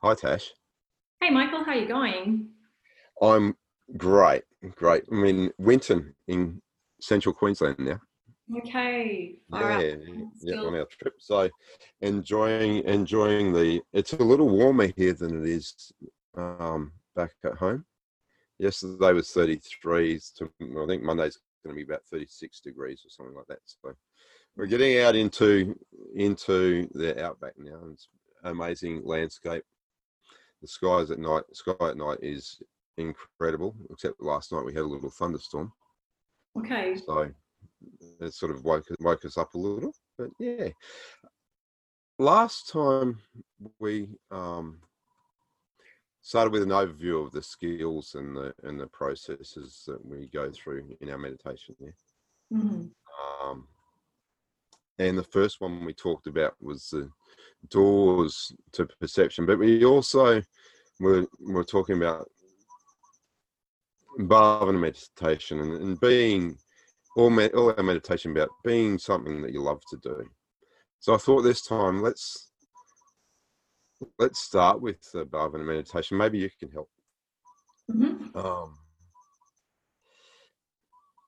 Hi, Tash. Hey, Michael, how are you going? I'm great, great. I'm in Winton in central Queensland now. Okay. All yeah, right. yeah, on our trip. So enjoying enjoying the. It's a little warmer here than it is um, back at home. Yesterday was 33s. To, I think Monday's going to be about 36 degrees or something like that. So we're getting out into into the outback now. It's amazing landscape the skies at night sky at night is incredible except last night we had a little thunderstorm okay so it sort of woke, woke us up a little but yeah last time we um, started with an overview of the skills and the and the processes that we go through in our meditation there. mm-hmm. um, and the first one we talked about was the doors to perception. But we also were, were talking about bhavana meditation and, and being all, med, all our meditation about being something that you love to do. So I thought this time let's let's start with the bhavana meditation. Maybe you can help. Mm-hmm. Um,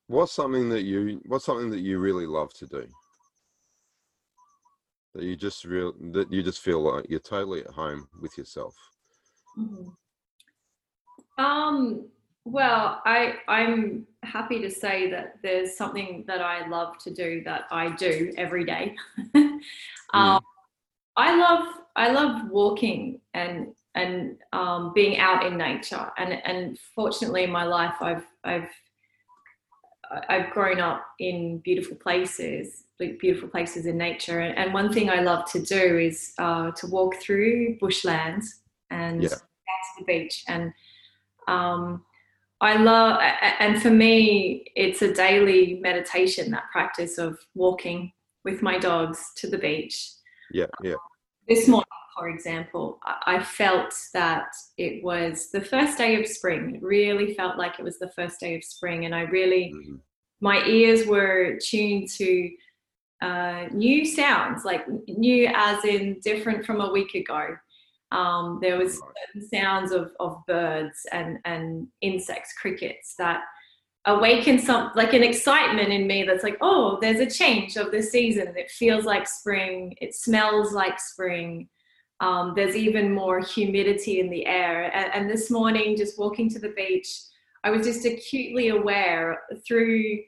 what's something that you what's something that you really love to do? That you just real that you just feel like you're totally at home with yourself mm-hmm. um well i i'm happy to say that there's something that i love to do that i do every day um, mm. i love i love walking and and um, being out in nature and and fortunately in my life i've i've I've grown up in beautiful places, beautiful places in nature. And one thing I love to do is uh, to walk through bushlands and yeah. to the beach. And um, I love, and for me, it's a daily meditation, that practice of walking with my dogs to the beach. Yeah, yeah. This morning, for example, I felt that it was the first day of spring. It really felt like it was the first day of spring. And I really, mm-hmm. my ears were tuned to uh, new sounds, like new as in different from a week ago. Um, there was sounds of, of birds and, and insects, crickets that awakened some like an excitement in me that's like, oh, there's a change of the season. It feels like spring. It smells like spring. Um, there's even more humidity in the air. And, and, this morning, just walking to the beach, I was just acutely aware through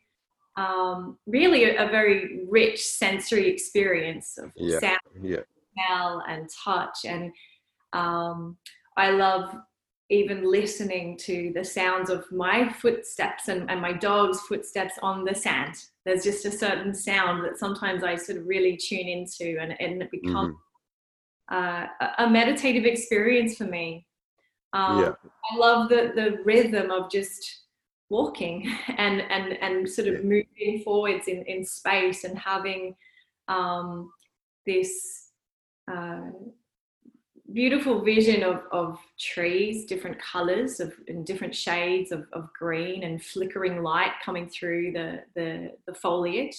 um, really a, a, very rich sensory experience of yeah. sound, yeah. smell, and touch. And um, I love even listening to the sounds of my footsteps and, and my dog's footsteps on the sand. There's just a certain sound that sometimes I sort of really tune into, and, and it becomes. Mm-hmm uh, a meditative experience for me. Um, yeah. I love the the rhythm of just walking and and and sort of yeah. moving forwards in in space and having um, this uh, beautiful vision of of trees, different colors of and different shades of, of green and flickering light coming through the the, the foliage.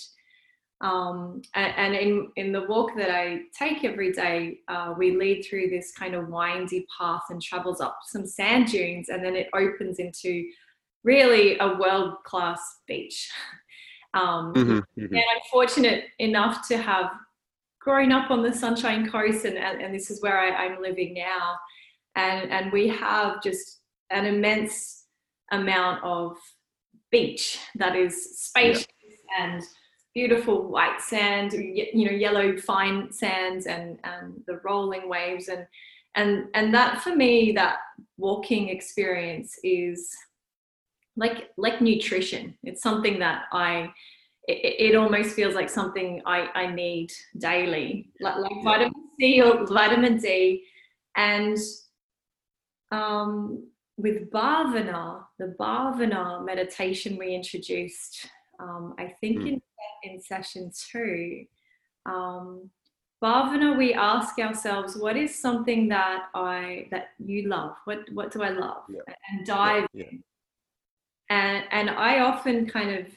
Um, and, and, in, in the walk that I take every day, uh, we lead through this kind of windy path and travels up some sand dunes, and then it opens into really a world class beach. Um, mm-hmm, mm-hmm. And I'm fortunate enough to have grown up on the Sunshine Coast, and, and, and this is where I, am living now. And, and we have just an immense amount of beach that is spacious yeah. and beautiful white sand, you know, yellow fine sands and, and the rolling waves. And, and, and that for me, that walking experience is like, like nutrition. It's something that I, it, it almost feels like something I, I need daily, like, like vitamin C or vitamin D. And um, with Bhavana, the Bhavana meditation we introduced, um, I think mm. in in session two, um, Bhavana, we ask ourselves, what is something that I that you love? What what do I love? Yeah. And dive yeah. in. And and I often kind of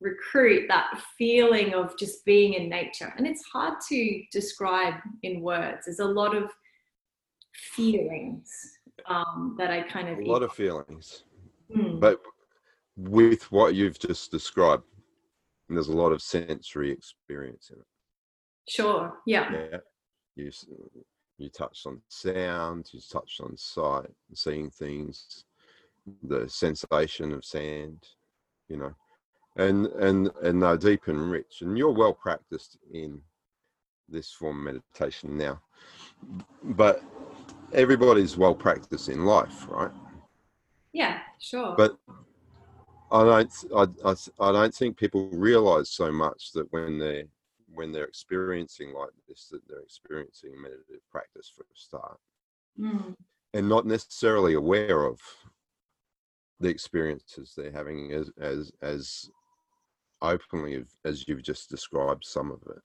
recruit that feeling of just being in nature. And it's hard to describe in words. There's a lot of feelings um, that I kind of a lot of feelings, Mm. but with what you've just described, And there's a lot of sensory experience in it. sure, yeah, Yeah, you you touched on sound, you touched on sight, seeing things, the sensation of sand, you know, and and and they're deep and rich. And you're well practiced in this form of meditation now, but everybody's well practiced in life, right? yeah, sure. But I don't I, I, I don't think people realize so much that when they're when they're experiencing like this that they're experiencing meditative practice for a start Mm. and not necessarily aware of the experiences they're having as as as openly as- as you've just described some of it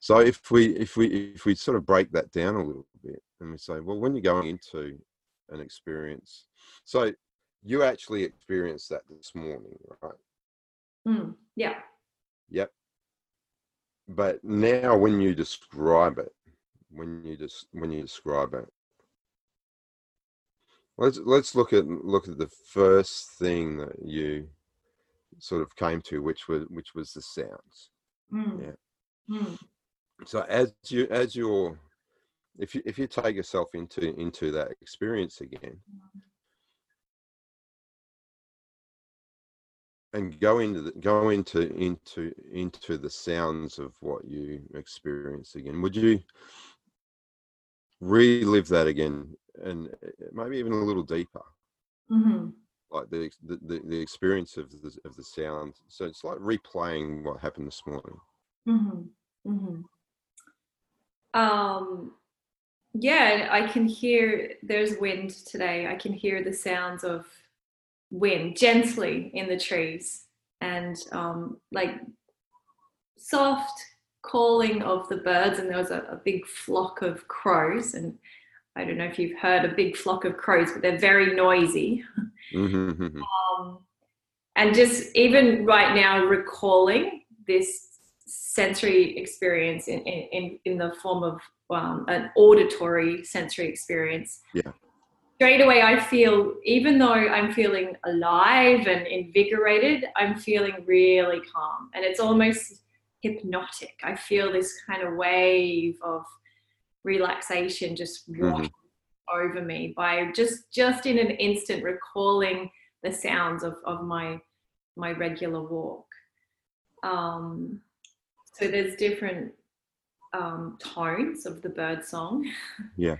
so if we if we if we sort of break that down a little bit and we say well when you're going into an experience so you actually experienced that this morning right Mm. yeah, Yep. But now when you describe it, when you just when you describe it, let's let's look at look at the first thing that you sort of came to, which was which was the sounds. Mm. Yeah. Mm. So as you as you're if you if you take yourself into into that experience again and go into the, go into into into the sounds of what you experience again. Would you relive that again and uh, maybe even a little deeper? Hmm like the the, the, experience of the of the sound. So it's like replaying what happened this morning. Hmm hmm Um, yeah, I can hear there's wind today. I can hear the sounds of wind gently in the trees and um, like soft calling of the birds. And there was a, a big flock of crows. And I don't know if you've heard a big flock of crows, but they're very noisy. Mhm. um, and just even right now recalling this sensory experience in, in, in the form of um, an auditory sensory experience Yeah. Straight away i feel even though i'm feeling alive and invigorated i'm feeling really calm. And it's almost hypnotic. I feel this kind of wave of relaxation just wash over me by just just in an instant recalling the sounds of, of my my regular walk. Um, so there's different um, tones of the bird song. Yeah.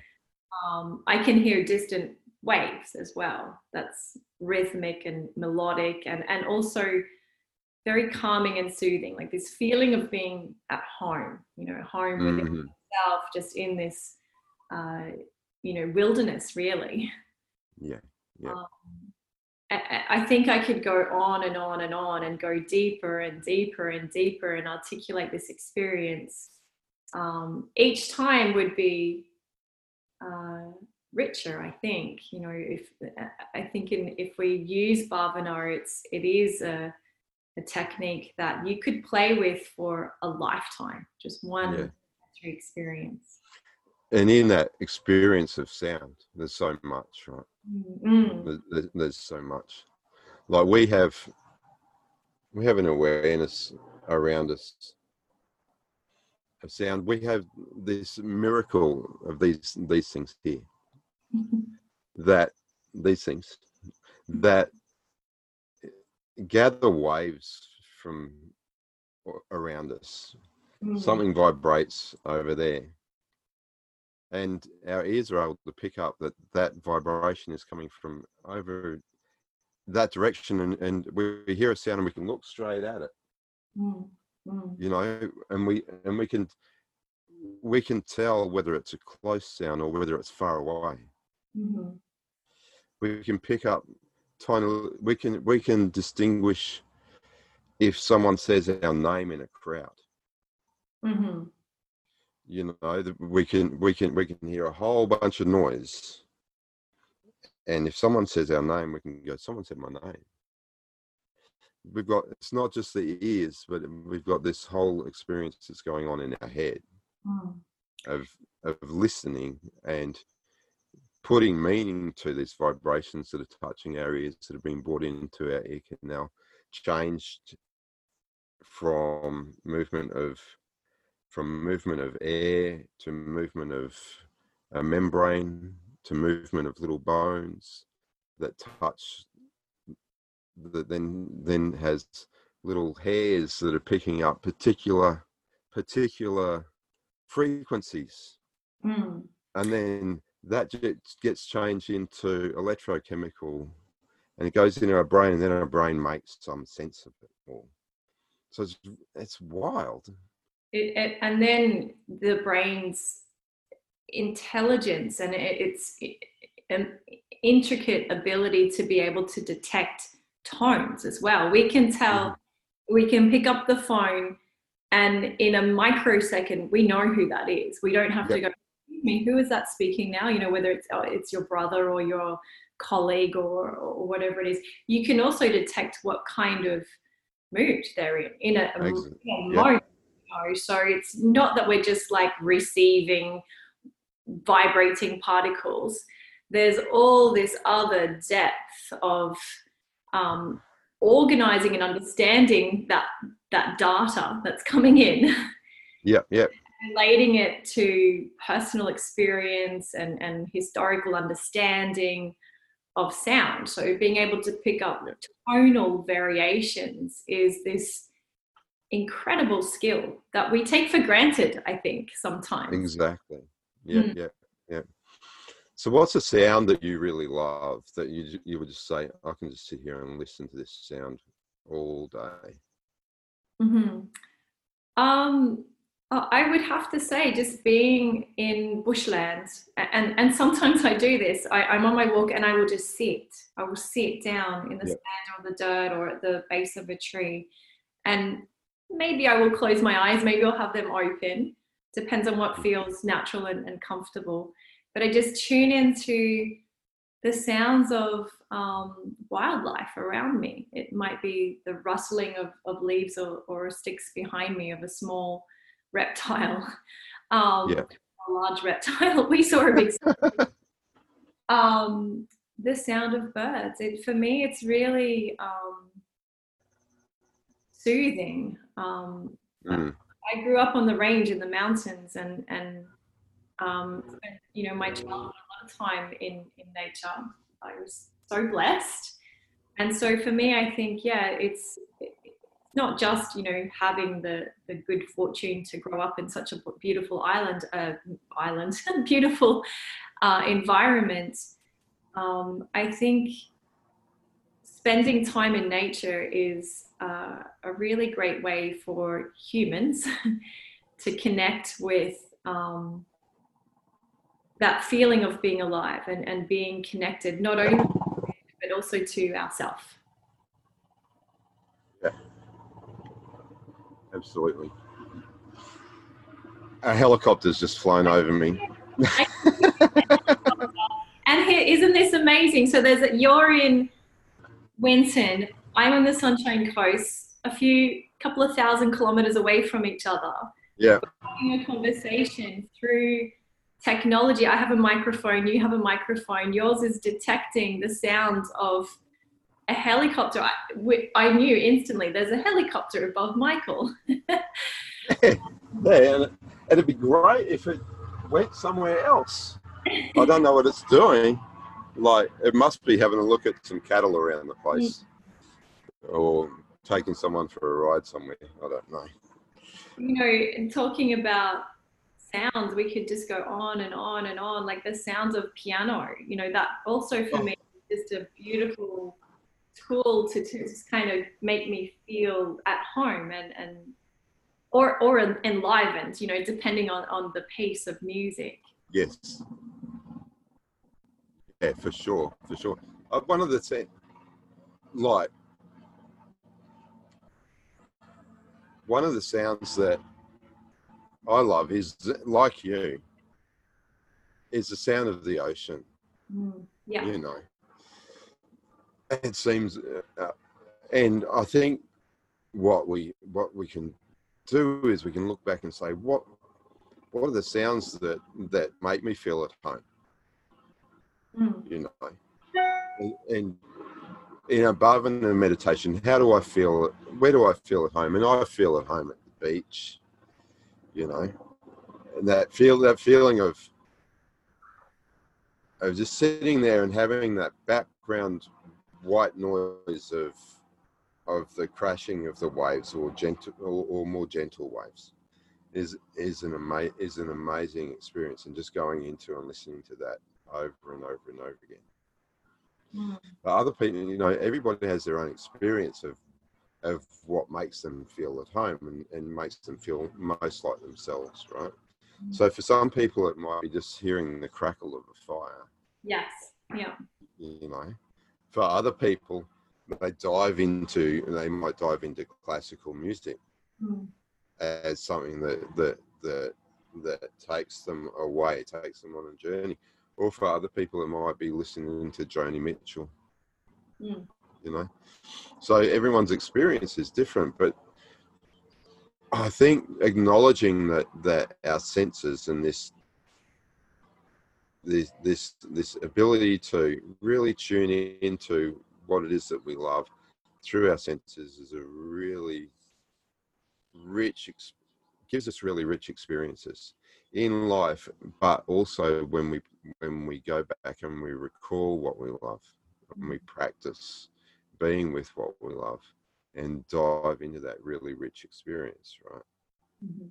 Um, i can hear distant waves as well that's rhythmic and melodic and and also very calming and soothing like this feeling of being at home you know home within Mhm. yourself just in this uh, you know wilderness really yeah Yeah. um, I, I think i could go on and on and on and go deeper and deeper and deeper and articulate this experience um, each time would be uh, richer i think. You know if i think in, if we use bhavana it's it is a, a technique that you could play with for a lifetime just one Yeah. experience. And in that experience of sound there's so much right? Mm, There- there- there's so much. Like we have we have an awareness around us of sound we have this miracle of these these things here. Mm. that these things that gather waves from around us. Mm. something vibrates over there. And our ears are able to pick up that that vibration is coming from over that direction. And, and we hear a sound and we can look straight at it. Mm, mm, you know and we and we can we can tell whether it's a close sound or whether it's far away. Mhm, we can pick up tiny we can we can distinguish if someone says our name in a crowd. Mhm, you know we can we can we can hear a whole bunch of noise. And if someone says our name we can go someone said my name we've got it's not just the ears but we've got this whole experience that's going on in our head mm, of of listening and putting meaning to these vibrations that are touching our ears that have been brought into our ear canal, changed from movement of from movement of air to movement of a membrane to movement of little bones that touch that then then has little hairs that are picking up particular particular frequencies. Mm. and then that gets, gets changed into electrochemical and it goes into our brain and then our brain makes some sense of it all. So it's, it's wild. It, it, and then the brain's intelligence and it, its an intricate ability to be able to detect tones as well. We can tell, mm-hmm. we can pick up the phone, and in a microsecond, we know who that is. We don't have to go. "Excuse Me, who is that speaking now? You know, whether it's oh, it's your brother or your colleague or, or whatever it is. You can also detect what kind of mood they're in in a, a Excellent. in a Yep. moment know. So it's not that we're just like receiving vibrating particles. There's all this other depth of um, organizing and understanding that that data that's coming in, yep yep relating it to personal experience and, and historical understanding of sound. So being able to pick up tonal variations is this incredible skill that we take for granted, I think, sometimes. exactly yeah Mm. yeah yeah so what's a sound that you really love that you you would just say i can just sit here and listen to this sound all day hmm Um, I would have to say, just being in bushland, and and sometimes I do this. I, I'm on my walk and I will just sit. I will sit down in the Yep. sand or the dirt or at the base of a tree, and maybe I will close my eyes. Maybe I'll have them open. Depends on what feels natural and, and comfortable. But I just tune into the sounds of um, wildlife around me. It might be the rustling of, of leaves or, or sticks behind me of a small reptile, um, Yeah. a large reptile. We saw a big. um, the sound of birds. It, for me, it's really um, soothing. Um, Mm. I grew up on the range in the mountains and and um, spent, you know my childhood a lot of time in in nature. I was so blessed, and so for me, I think yeah, it's not just you know having the the good fortune to grow up in such a beautiful island uh, island beautiful uh, environment. Um, I think spending time in nature is uh, a really great way for humans to connect with um, that feeling of being alive and, and being connected not only but also to ourselves. absolutely a helicopter's just flown over me And here, isn't this amazing? So there's a, you're in Winton, I'm on the Sunshine Coast, a few couple of thousand kilometers away from each other. yeah having a conversation through technology. I have a microphone, you have a microphone. Yours is detecting the sounds of a helicopter. I, I knew instantly there's a helicopter above Michael. yeah and it'd be great if it went somewhere else i don't know what it's doing like it must be having a look at some cattle around the place mm. or taking someone for a ride somewhere i don't know you know, and talking about sounds, we could just go on and on and on. Like the sounds of piano, you know, that also for Oh. me is just a beautiful tool to, to just kind of make me feel at home and, and or or enlivened, you know, depending on, on the pace of music. Yes. Yeah, for sure, for sure. Uh, one of the things, like, one of the sounds that I love is like you, is the sound of the ocean. Mm, Yeah. You know, it seems, uh, and I think what we what we can do is we can look back and say what what are the sounds that that make me feel at home Mm. You know, and, and in bhavana in meditation, how do I feel? Where do I feel at home? And I feel at home at the beach. You know, and that feel that feeling of of just sitting there and having that background white noise of of the crashing of the waves or gentle or, or more gentle waves is is an ama- is an amazing experience and just going into and listening to that over and over and over again Mm. but other people you know everybody has their own experience of of what makes them feel at home and, and makes them feel most like themselves right Mm. so for some people it might be just hearing the crackle of a fire Yes. Yeah. you know for other people they dive into they might dive into classical music Mm. as something that that that that takes them away takes them on a journey or for other people it might be listening to joni mitchell Mm. You know? So everyone's experience is different but i think acknowledging that that our senses and this this this this ability to really tune into what it is that we love through our senses is a really rich gives us really rich experiences in life but also when we when we go back and we recall what we love and we practice being with what we love and dive into that really rich experience right? Mhm.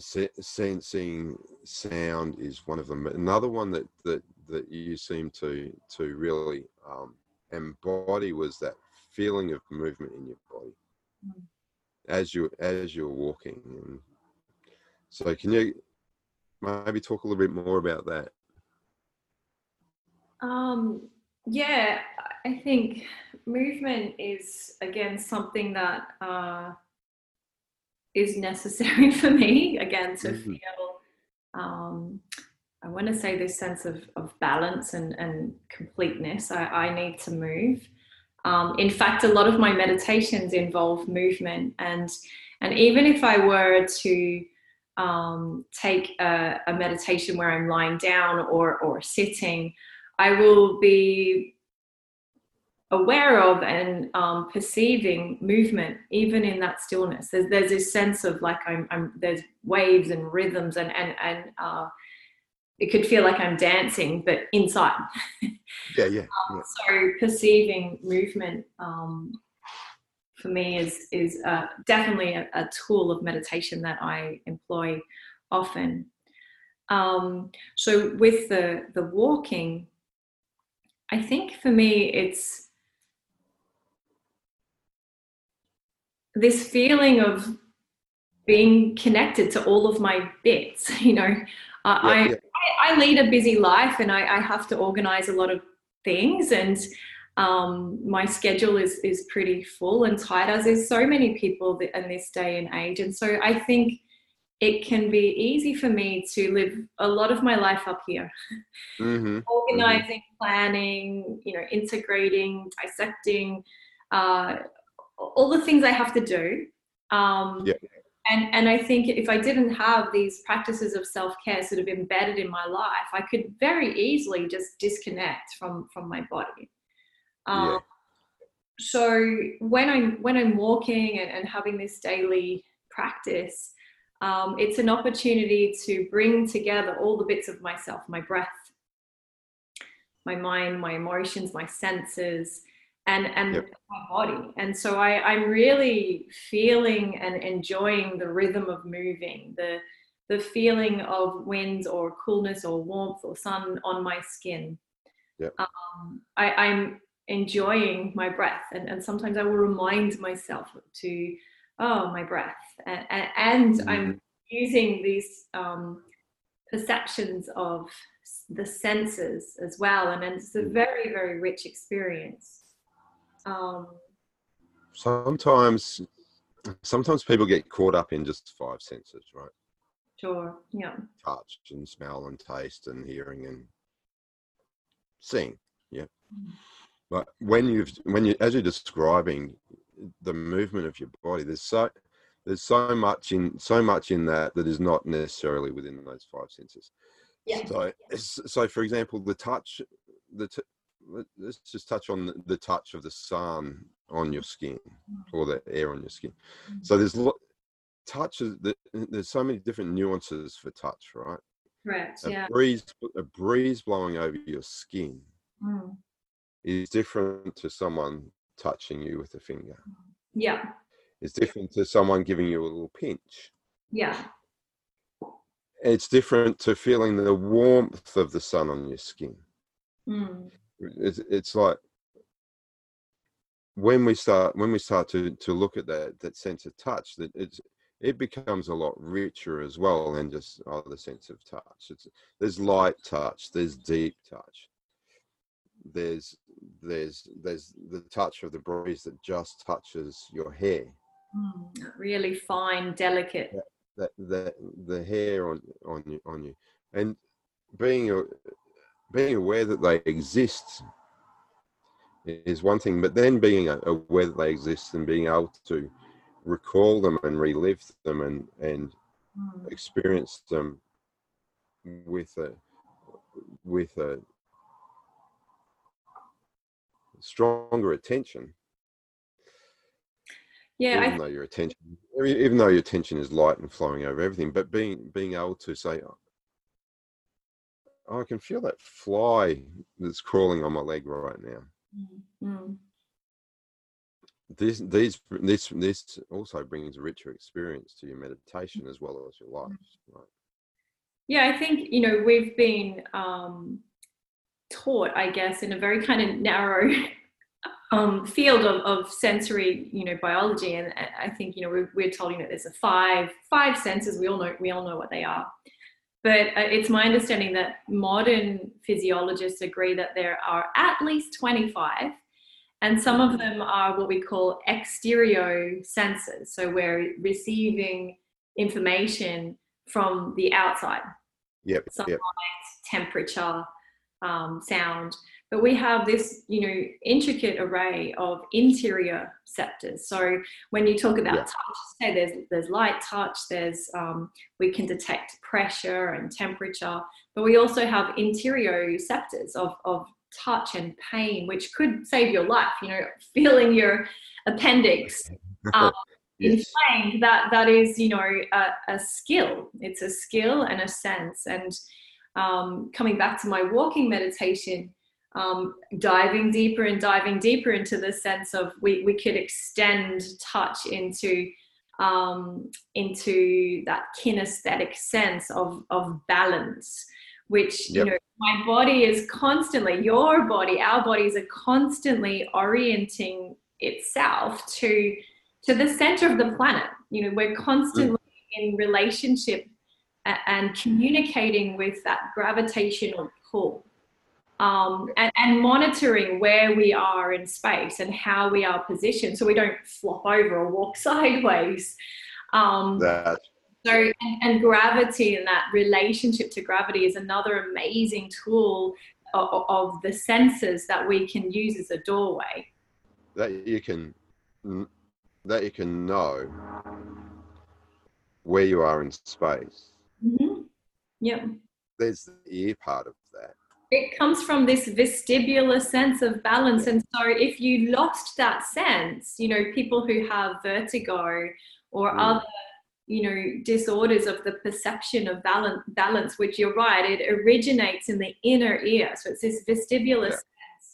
so sensing sound is one of them. Another one that that that you seem to to really um, embody was that feeling of movement in your body. Mm. as you as you're walking. And so can you maybe talk a little bit more about that? Um, yeah, I think movement is again something that uh, is necessary for me again to Mhm. feel. Um, I want to say this sense of, of balance and, and completeness. I, I need to move. Um, in fact, a lot of my meditations involve movement, and and even if I were to um, take a, a meditation where I'm lying down or or sitting, I will be aware of and um, perceiving movement even in that stillness. There's there's this sense of like I'm, I'm there's waves and rhythms and and and uh, it could feel like I'm dancing, but inside. yeah yeah, yeah. So perceiving movement um, for me is is uh, definitely a, a tool of meditation that I employ often. Um, so with the the walking, I think for me it's this feeling of being connected to all of my bits. You know, I, Yeah, I yeah. I, I lead a busy life and I, I have to organize a lot of things and um, my schedule is is pretty full and tight as is so many people in this day and age and so I think it can be easy for me to live a lot of my life up here hmm organizing planning you know integrating dissecting uh, all the things I have to do um, Yeah. and and I think if I didn't have these practices of self care sort of embedded in my life, I could very easily just disconnect from from my body. Um, Yeah. So when I'm when I'm walking and, and having this daily practice, um, it's an opportunity to bring together all the bits of myself, my breath, my mind, my emotions, my senses, and and Yep. my body. And so I, I'm really feeling and enjoying the rhythm of moving, the the feeling of wind or coolness or warmth or sun on my skin. Yep. Um, I, I'm enjoying my breath, and, and sometimes I will remind myself to, oh, my breath, and, and I'm using these um, perceptions of the senses as well, and it's a very very rich experience. Um, sometimes sometimes people get caught up in just five senses right? Sure, yeah, touch and smell and taste and hearing and seeing yeah. But when you've when you as you're describing the movement of your body there's so there's so much in so much in that that is not necessarily within those five senses Yeah. So, so for example, the touch, the t- let's just touch on the touch of the sun on your skin or the air on your skin. So there's lo- touches. There's so many different nuances for touch, right? Correct. A yeah. breeze, a breeze blowing over your skin Mm. is different to someone touching you with a finger. Yeah. It's different to someone giving you a little pinch. Yeah. It's different to feeling the warmth of the sun on your skin. Mm. It's, it's like when we start when we start to to look at that that sense of touch that it's it becomes a lot richer as well than just oh, the sense of touch. It's there's light touch, there's deep touch, there's there's there's the touch of the breeze that just touches your hair. Mm. Really fine, delicate. That the the hair on on you on you, and being being aware that they exist is one thing, but then being aware that they exist and being able to recall them and relive them and and Mm. experience them with a with a stronger attention Yeah. I even though your attention even though your attention is light and flowing over everything but being being able to say oh, i can feel that fly that's crawling on my leg right now Mm, mm. this these this this also brings a richer experience to your meditation as well as your life right? Yeah, I think, you know, we've been um, taught, I guess, in a very kind of narrow um, field of, of sensory, you know, biology. And I think, you know, we're, we're told, you know, there's a five, five senses. We all know, we all know what they are. But uh, it's my understanding that modern physiologists agree that there are at least 25 and some of them are what we call exterior senses. So we're receiving information from the outside, yep sunlight, yep temperature, um, sound. But we have this, you know, intricate array of interior receptors. So when you talk about Yeah. touch, say there's there's light touch, there's um, we can detect pressure and temperature, but we also have interior receptors of of touch and pain, which could save your life. You know, feeling your appendix um, yes inflamed that that is you know a, a skill it's a skill and a sense and um, coming back to my walking meditation um, diving deeper and diving deeper into the sense of we, we could extend touch into um, into that kinesthetic sense of, of balance which Yep. you know my body is constantly your body our bodies are constantly orienting itself to to the center of the planet. You know, we're constantly in relationship and communicating with that gravitational pull. Um, and, and monitoring where we are in space and how we are positioned so we don't flop over or walk sideways. Um, that so, and, and gravity and that relationship to gravity is another amazing tool of, of the senses that we can use as a doorway. that you can that you can know where you are in space Mm-hmm. Yep. there's the ear part of that It comes from this vestibular sense of balance. And so, if you lost that sense, you know, people who have vertigo or Mm. other, you know, disorders of the perception of balance, balance, which you're right, it originates in the inner ear. So, it's this vestibular Yeah. sense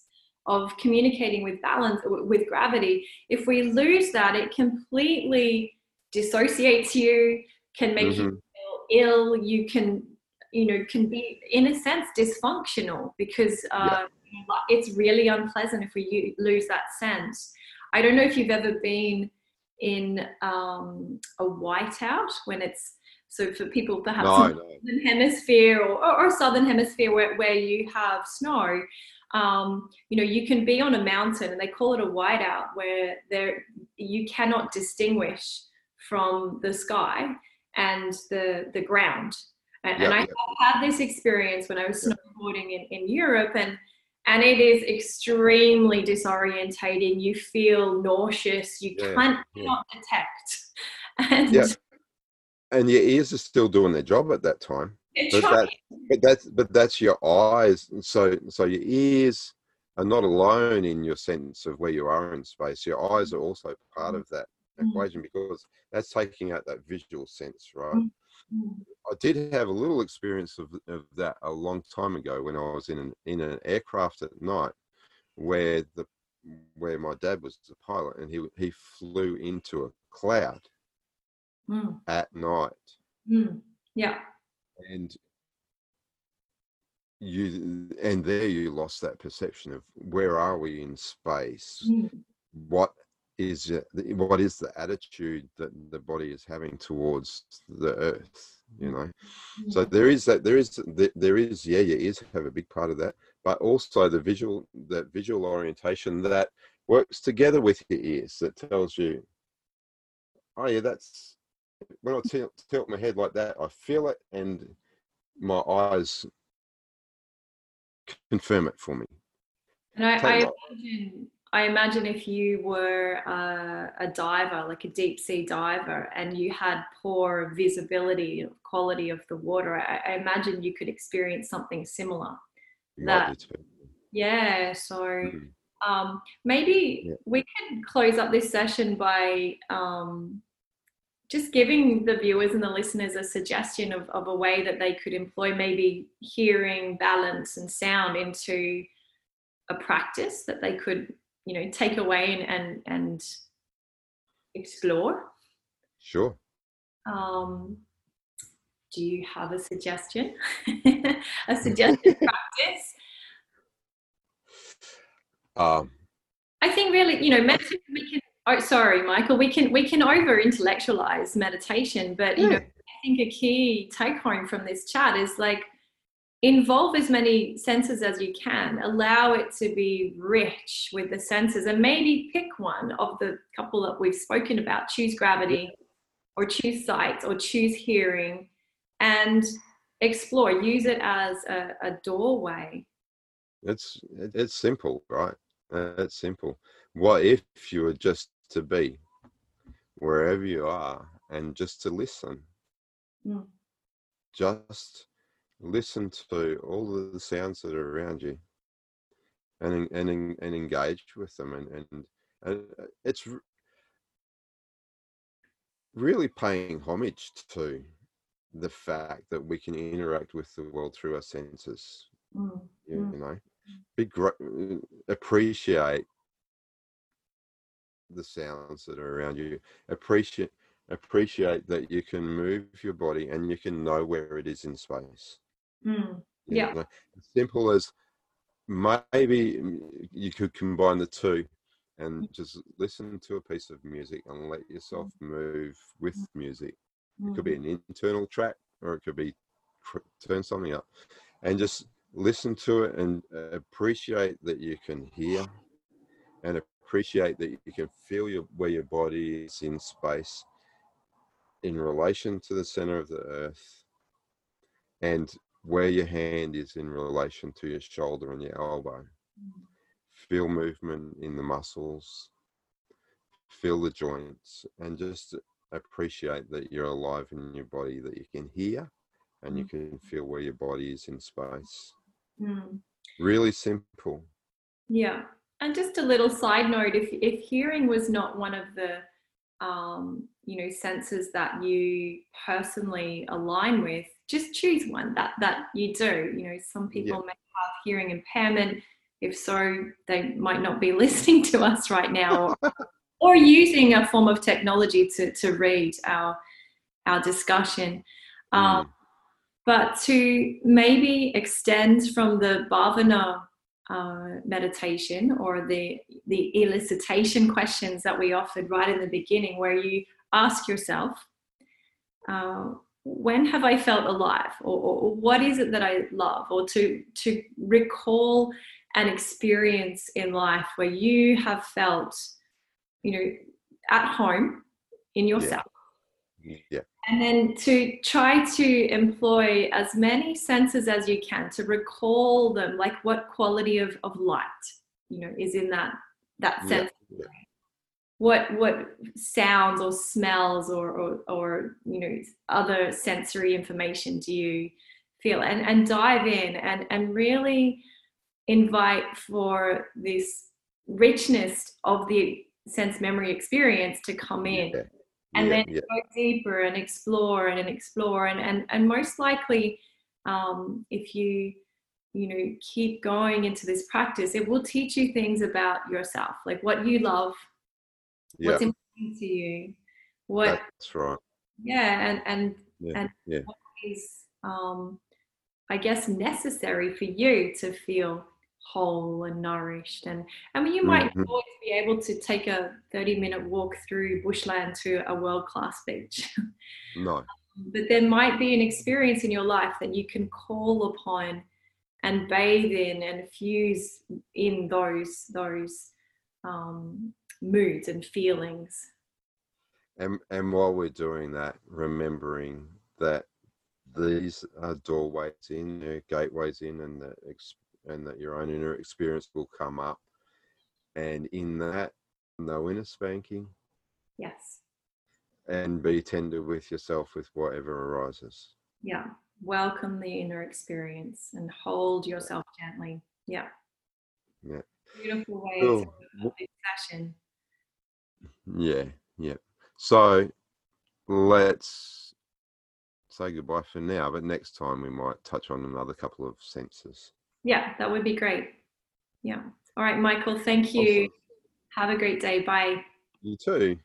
of communicating with balance, with gravity. If we lose that, it completely dissociates you, can make you Mhm. feel ill, you can you know can be in a sense dysfunctional because uh, it's really unpleasant if we lose that sense. I don't know if you've ever been in um, a whiteout when it's so for people perhaps no in the northern hemisphere or, or, or southern hemisphere where, where you have snow um, you know you can be on a mountain and they call it a whiteout where there you cannot distinguish from the sky and the the ground and, and I yep. had this experience when I was snowboarding in, in Europe and and it is extremely disorientating. You feel nauseous. You Yeah, can't yeah. cannot detect. And Yeah. and your ears are still doing their job at that time but, that, but that's but that's your eyes. So so your ears are not alone in your sense of where you are in space. Your eyes are also part mm. of that mm. equation because that's taking out that visual sense, right? Mm. I did have a little experience of, of that a long time ago when I was in an in an aircraft at night, where the where my dad was the pilot and he he flew into a cloud mm. at night. Mm. Yeah. And you and there you lost that perception of where are we in space? Mm. What is uh, it, what is the attitude that the body is having towards the earth you know? So there is that there is there is yeah your ears have a big part of that but also the visual that visual orientation that works together with your ears that tells you oh yeah that's when i tilt, tilt my head like that i feel it and my eyes confirm it for me. And i, I imagine I imagine if you were a, a, diver, like a deep sea diver, and you had poor visibility quality of the water, I, I imagine you could experience something similar. that, yeah. So mm-hmm. um, maybe yeah. we could close up this session by um, just giving the viewers and the listeners a suggestion of, of a way that they could employ maybe hearing, balance, and sound into a practice that they could you know take away and and, and explore. Sure. Um do you have a suggestion? A suggested practice? Um. I think really you know meditation we can oh sorry michael we can we can over intellectualize meditation but you yeah. know i think a key take home from this chat is like involve as many senses as you can allow it to be rich with the senses and maybe pick one of the couple that we've spoken about choose gravity or choose sight or choose hearing and explore use it as a, a doorway. It's it's simple right? Uh, it's simple. What if you were just to be wherever you are and just to listen? Mm. just listen to all of the sounds that are around you and and and engage with them and and, and uh, it's really paying homage to the fact that we can interact with the world through our senses mm. you, mm. you know be great uh, appreciate the sounds that are around you appreciate appreciate that you can move your body and you can know where it is in space Mm, yeah. Know, as simple as maybe you could combine the two and mm. just listen to a piece of music and let yourself mm. move with mm. music. It could be an internal track or it could be turn something up and just listen to it and appreciate that you can hear and appreciate that you can feel your where your body is in space in relation to the center of the earth and where your hand is in relation to your shoulder and your elbow. Feel movement in the muscles, feel the joints, and just appreciate that you're alive in your body, that you can hear and you can feel where your body is in space. Mm. Really simple. Yeah. And just a little side note if, if hearing was not one of the um, you know senses that you personally align with just choose one that that you do you know some people yeah. may have hearing impairment if so they might not be listening to us right now or, or using a form of technology to to read our our discussion um, mm. but to maybe extend from the bhavana uh, meditation or the the elicitation questions that we offered right in the beginning, where you ask yourself, uh, "When have I felt alive?" Or, or, "What is it that I love?" Or to to recall an experience in life where you have felt, you know, at home in yourself. Yeah. yeah and then to try to employ as many senses as you can to recall them like what quality of, of light you know is in that that sense yeah. What what sounds or smells or, or or you know other sensory information do you feel and, and dive in and, and really invite for this richness of the sense memory experience to come in Yeah. and Yeah, then yeah. go deeper and explore and, and explore and, and and most likely um, if you you know keep going into this practice it will teach you things about yourself like what you love yeah, what's important to you? What that's right. yeah and and Yeah, and- yeah, is um i guess necessary for you to feel whole and nourished? And i mean you might Mhm. always be able to take a 30 minute walk through bushland to a world class beach. No, but there might be an experience in your life that you can call upon and bathe in and fuse in those those um, moods and feelings. And and while we're doing that, remembering that these are doorways in, they're gateways in, and that ex- and that your own inner experience will come up, and in that, no inner spanking, yes. And be tender with yourself with whatever arises. yeah. Welcome the inner experience and hold yourself gently. Yeah. Yeah. beautiful way Cool. to session Yeah, yeah. So let's say goodbye for now, but next time we might touch on another couple of senses. yeah that would be great yeah all right michael thank you Awesome. have a great day bye You too.